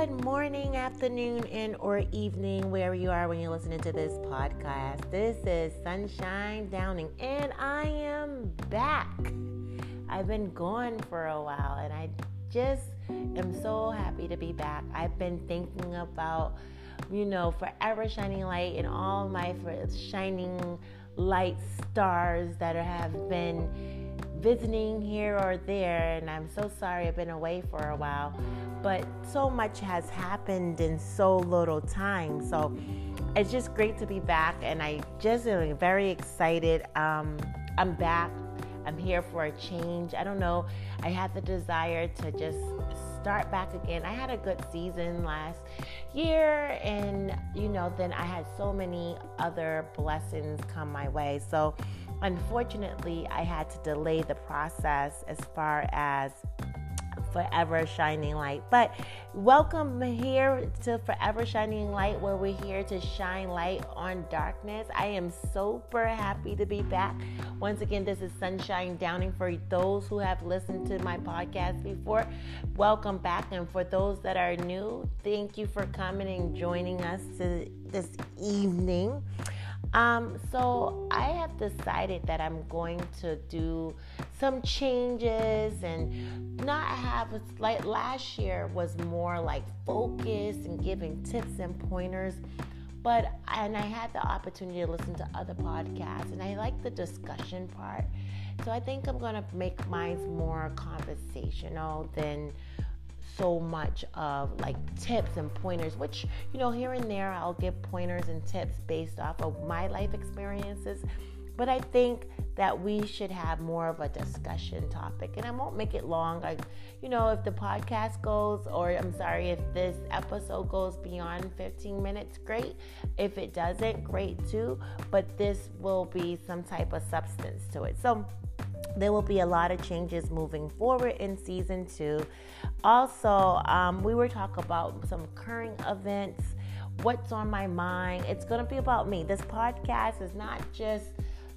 Good morning, afternoon, and or evening, wherever you are when you're listening to this podcast. This is Sunshine Downing, and I am back. I've been gone for a while, and I just am so happy to be back. I've been thinking about, you know, forever shining light and all my for shining light stars that have been visiting here or there, and I'm so sorry I've been away for a while. But so much has happened in so little time. So it's just great to be back, and I just am very excited. Um, I'm back. I'm here for a change. I don't know. I had the desire to just start back again. I had a good season last year, and you know, then I had so many other blessings come my way. So Unfortunately, I had to delay the process as far as Forever Shining Light. But welcome here to Forever Shining Light, where we're here to shine light on darkness. I am super happy to be back. Once again, this is Sunshine Downing for those who have listened to my podcast before. Welcome back. And for those that are new, thank you for coming and joining us this evening. Um, so I have decided that I'm going to do some changes and not have like last year was more like focused and giving tips and pointers. But and I had the opportunity to listen to other podcasts and I like the discussion part. So I think I'm gonna make mine more conversational than so much of like tips and pointers, which, you know, here and there I'll give pointers and tips based off of my life experiences. But I think that we should have more of a discussion topic. And I won't make it long. Like, you know, if the podcast goes, or I'm sorry, if this episode goes beyond 15 minutes, great. If it doesn't, great too. But this will be some type of substance to it. So, there will be a lot of changes moving forward in season two. Also, um, we were talking about some current events, what's on my mind. It's going to be about me. This podcast is not just,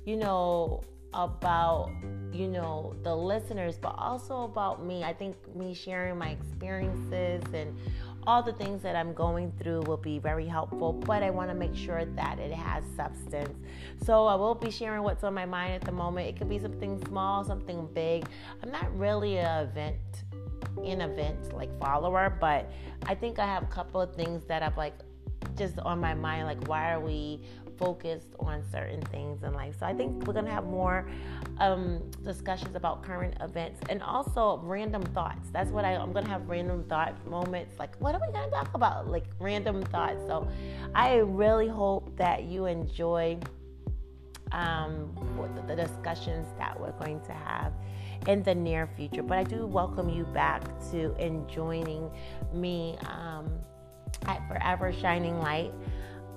you know, about you know the listeners but also about me i think me sharing my experiences and all the things that I'm going through will be very helpful, but I want to make sure that it has substance. So I will be sharing what's on my mind at the moment. It could be something small, something big. I'm not really an event in event like follower, but I think I have a couple of things that I've like just on my mind like why are we focused on certain things in life. So I think we're going to have more um, discussions about current events and also random thoughts. That's what I, I'm going to have random thought moments. Like, what are we going to talk about? Like, random thoughts. So I really hope that you enjoy um, the discussions that we're going to have in the near future. But I do welcome you back to and joining me um, at Forever Shining Light.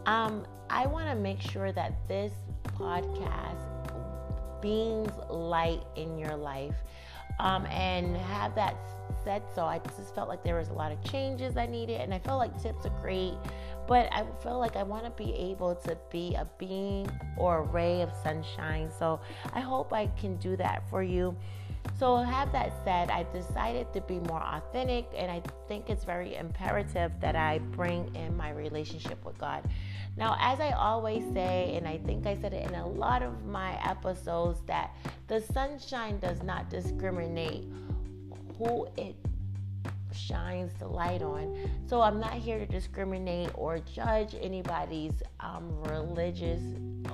Um, I want to make sure that this podcast beams light in your life um, and have that said so. I just felt like there was a lot of changes I needed, and I felt like tips are great, but I feel like I want to be able to be a beam or a ray of sunshine. So I hope I can do that for you. So, have that said, I decided to be more authentic, and I think it's very imperative that I bring in my relationship with God. Now, as I always say, and I think I said it in a lot of my episodes, that the sunshine does not discriminate who it shines the light on. So I'm not here to discriminate or judge anybody's um, religious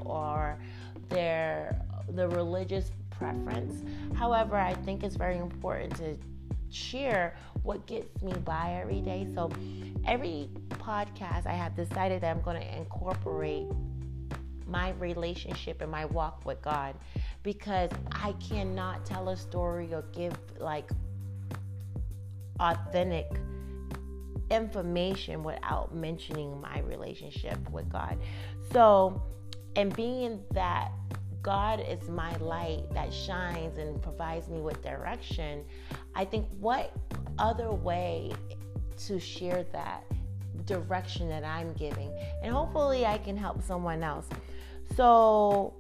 or their the religious preference. However, I think it's very important to share what gets me by every day. So every podcast, I have decided that I'm going to incorporate my relationship and my walk with God because I cannot tell a story or give like authentic information without mentioning my relationship with God. So, and being that God is my light that shines and provides me with direction, I think what other way to share that direction that I'm giving? And hopefully I can help someone else. So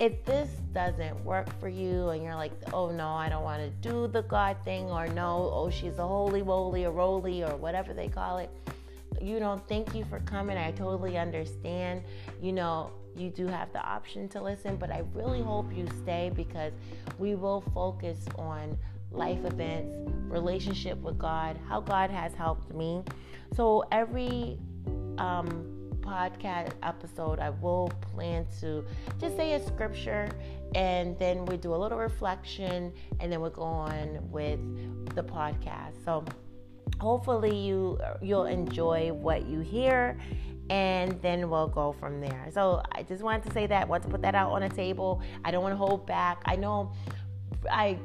if this doesn't work for you and you're like, oh no, I don't want to do the God thing, or no, oh, she's a holy moly or roly or whatever they call it, you know, thank you for coming. I totally understand. You know, you do have the option to listen, but I really hope you stay because we will focus on life events, relationship with God, how God has helped me. So every um, podcast episode, I will plan to just say a scripture and then we do a little reflection and then we'll go on with the podcast. So hopefully you you'll enjoy what you hear and then we'll go from there. So I just wanted to say that, want to put that out on the table. I don't want to hold back. I know I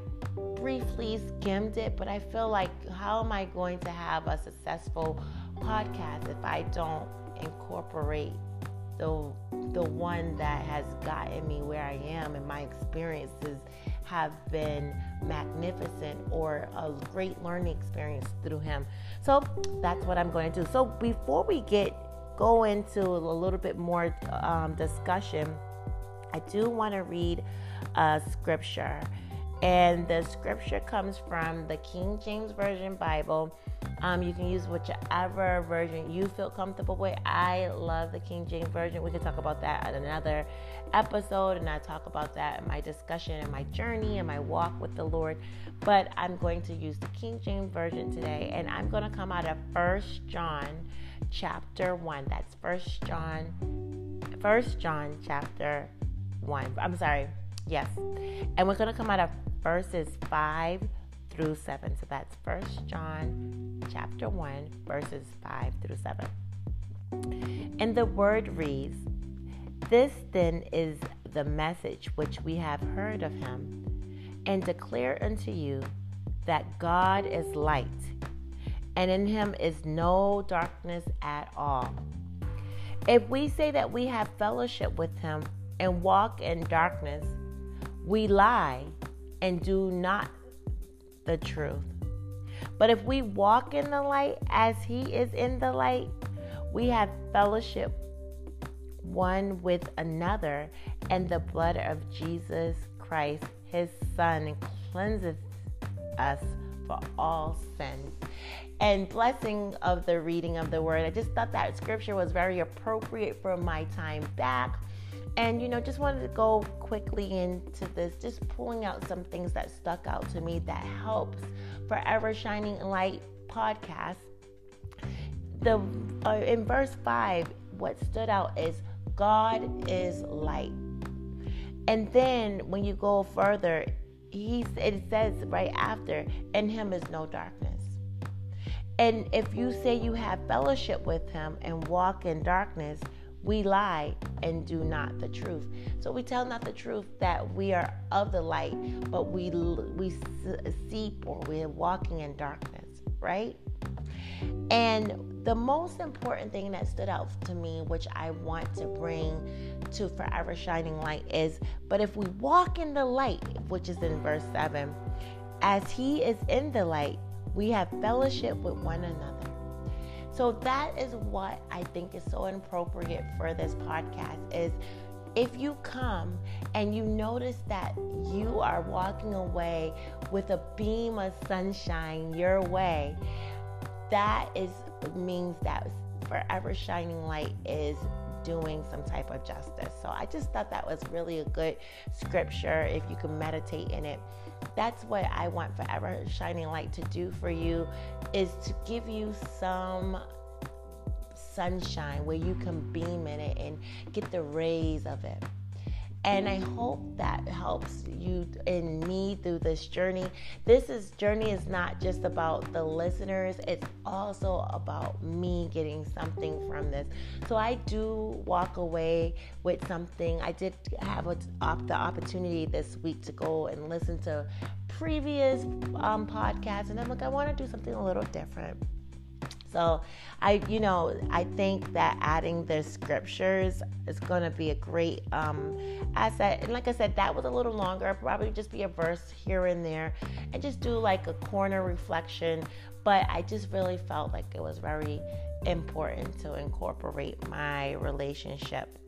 briefly skimmed it, but I feel like how am I going to have a successful podcast if I don't incorporate the the one that has gotten me where I am and my experiences have been magnificent or a great learning experience through him. So that's what I'm going to do. So before we get go into a little bit more um, discussion, I do want to read a scripture. And the scripture comes from the King James Version Bible. Um, you can use whichever version you feel comfortable with. I love the King James Version. We can talk about that at another episode, and I talk about that in my discussion and my journey and my walk with the Lord. But I'm going to use the King James Version today, and I'm going to come out of First John chapter 1. That's First John, First John chapter 1. I'm sorry. Yes. And we're going to come out of verses 5 through 7. So that's First John chapter 1 verses 5 through 7. And the word reads, This then is the message which we have heard of him and declare unto you that God is light and in him is no darkness at all. If we say that we have fellowship with him and walk in darkness, we lie and do not the truth. But if we walk in the light as he is in the light, we have fellowship one with another, and the blood of Jesus Christ, his Son, cleanseth us for all sins and blessing of the reading of the word. I just thought that scripture was very appropriate for my time back. And, you know, just wanted to go quickly into this, just pulling out some things that stuck out to me that helps Forever Shining Light podcast. The uh, in verse 5, what stood out is God is light. And then when you go further, he it says right after, in him is no darkness. And if you say you have fellowship with him and walk in darkness, we lie and do not the truth. So we tell not the truth that we are of the light, but we we seep or we're walking in darkness, right? And the most important thing that stood out to me, which I want to bring to Forever Shining Light, is but if we walk in the light, which is in verse 7, as he is in the light, we have fellowship with one another. So that is what I think is so appropriate for this podcast is if you come and you notice that you are walking away with a beam of sunshine your way, that is means that forever shining light is doing some type of justice. So I just thought that was really a good scripture if you can meditate in it that's what I want Forever Shining Light to do for you is to give you some sunshine where you can beam in it and get the rays of it. And I hope that helps you and me through this journey. This is journey is not just about the listeners, it's also about me getting something from this. So I do walk away with something. I did have a, the opportunity this week to go and listen to previous um, podcasts, and I'm like, I want to do something a little different. So I, you know, I think that adding the scriptures is going to be a great um, asset. And like I said, that was a little longer. Probably just be a verse here and there, and just do like a corner reflection. But I just really felt like it was very important to incorporate my relationship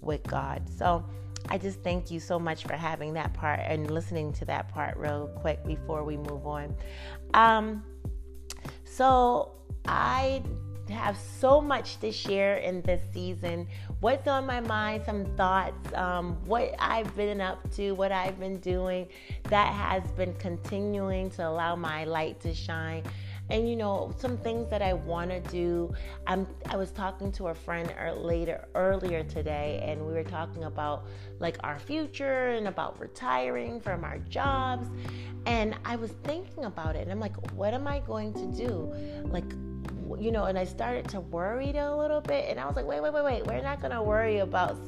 with God. So I just thank you so much for having that part and listening to that part real quick before we move on. Um, so I have so much to share in this season. What's on my mind, some thoughts, um, what I've been up to, what I've been doing that has been continuing to allow my light to shine and you know some things that I want to do. I'm I was talking to a friend later earlier today, and we were talking about like our future and about retiring from our jobs, and I was thinking about it, and I'm like, what am I going to do? Like you know, and I started to worry a little bit, and I was like, wait, wait, wait, wait, we're not gonna worry about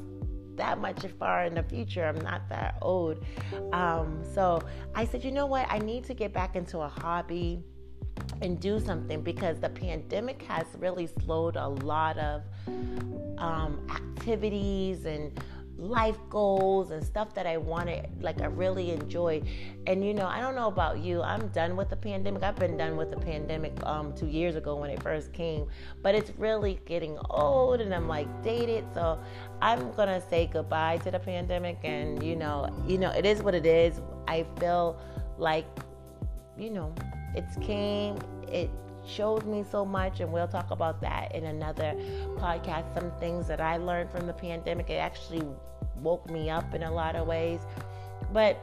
that much far in the future. I'm not that old. Um, so I said, you know what? I need to get back into a hobby and do something because the pandemic has really slowed a lot of um, activities and life goals and stuff that I wanted, like I really enjoyed. And you know, I don't know about you, I'm done with the pandemic. I've been done with the pandemic um, two years ago when it first came, but it's really getting old and I'm like dated. So I'm gonna say goodbye to the pandemic. And you know, you know, it is what it is. I feel like, you know, it's came, it showed me so much, and we'll talk about that in another podcast. Some things that I learned from the pandemic, it actually woke me up in a lot of ways. But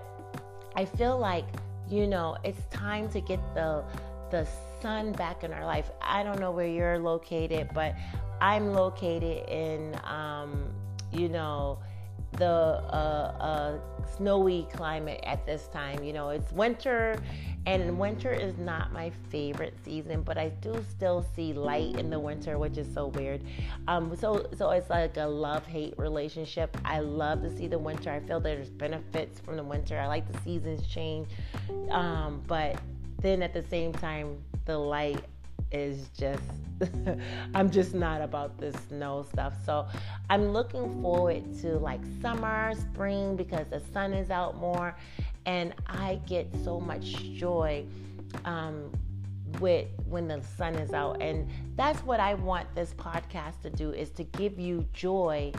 I feel like, you know, it's time to get the the sun back in our life. I don't know where you're located, but I'm located in um, you know, the uh, uh, snowy climate at this time. You know, it's winter, and winter is not my favorite season, but I do still see light in the winter, which is so weird. Um, so, so it's like a love-hate relationship. I love to see the winter. I feel there's benefits from the winter. I like the seasons change, um, but then at the same time, the light is just I'm just not about this snow stuff. So I'm looking forward to like summer, spring because the sun is out more and I get so much joy um, with when the sun is out and that's what I want this podcast to do is to give you joy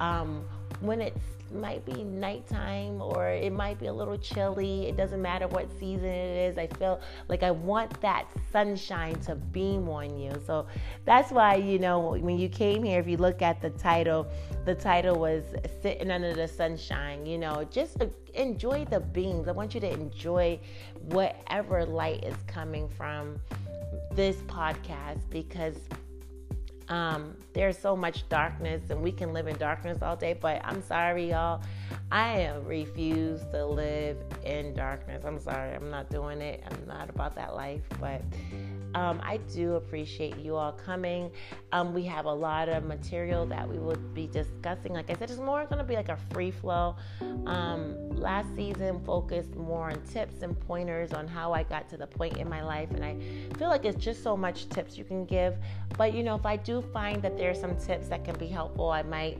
um, when it might be nighttime or it might be a little chilly. It doesn't matter what season it is. I feel like I want that sunshine to beam on you. So that's why, you know, when you came here, if you look at the title, the title was Sitting Under the Sunshine. You know, just enjoy the beams. I want you to enjoy whatever light is coming from this podcast because um, there's so much darkness, and we can live in darkness all day. But I'm sorry, y'all. I refuse to live in darkness. I'm sorry. I'm not doing it. I'm not about that life. But um, I do appreciate you all coming. Um, we have a lot of material that we will be discussing. Like I said, it's more going to be like a free flow. Um, last season focused more on tips and pointers on how I got to the point in my life. And I feel like it's just so much tips you can give. But, you know, if I do find that there's some tips that can be helpful, I might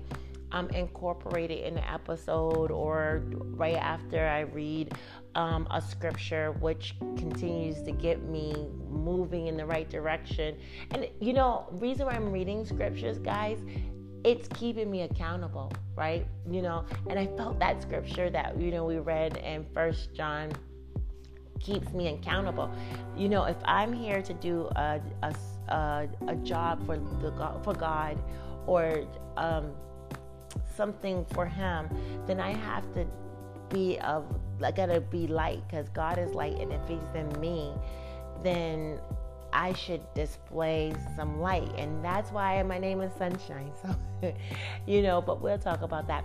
um, incorporate it in the episode or right after I read um, a scripture, which continues to get me moving in the right direction. And you know, reason why I'm reading scriptures, guys, it's keeping me accountable, right? You know, and I felt that scripture that you know we read in First John keeps me accountable. You know, if I'm here to do a a, a, a job for the for God or um, something for Him, then I have to be of I gotta be light because God is light, and if He's in me, then I should display some light, and that's why my name is Sunshine. So, you know, but we'll talk about that.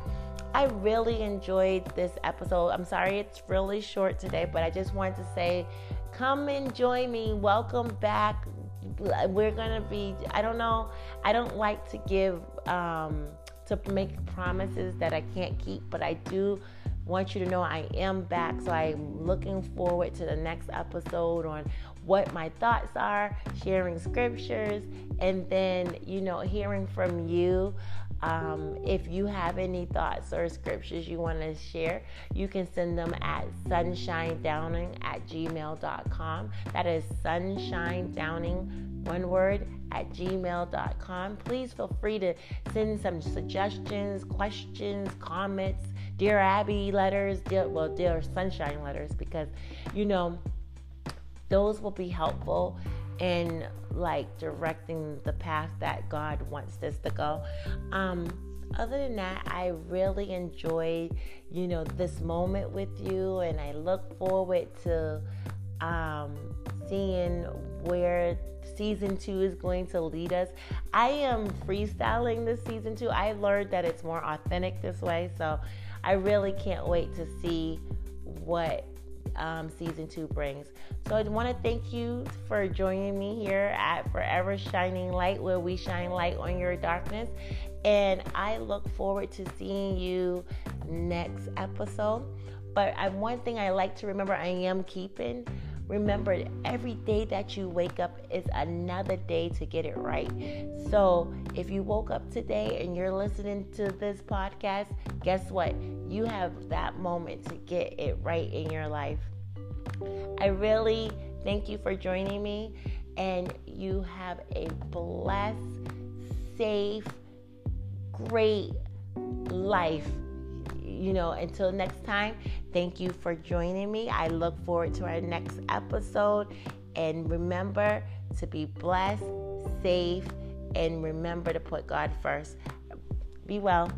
I really enjoyed this episode. I'm sorry it's really short today, but I just wanted to say, come and join me. Welcome back. We're gonna be. I don't know. I don't like to give. Um, to make promises that I can't keep, but I do want you to know I am back. So I'm looking forward to the next episode on what my thoughts are, sharing scriptures, and then, you know, hearing from you. Um, if you have any thoughts or scriptures you want to share, you can send them at sunshinedowning at gmail.com. That is sunshinedowning, one word, at gmail.com. Please feel free to send some suggestions, questions, comments Dear Abby letters, dear, well, Dear Sunshine letters, because, you know, those will be helpful in like directing the path that God wants us to go. Um, other than that, I really enjoyed, you know, this moment with you, and I look forward to um, seeing where season two is going to lead us. I am freestyling this season two. I learned that it's more authentic this way, so I really can't wait to see what um, season two brings. So I want to thank you for joining me here at Forever Shining Light, where we shine light on your darkness. And I look forward to seeing you next episode. But I, one thing I like to remember I am keeping Remember, every day that you wake up is another day to get it right. So, if you woke up today and you're listening to this podcast, guess what? You have that moment to get it right in your life. I really thank you for joining me, and you have a blessed, safe, great life you know, until next time, thank you for joining me. I look forward to our next episode. And remember to be blessed, safe, and remember to put God first. Be well.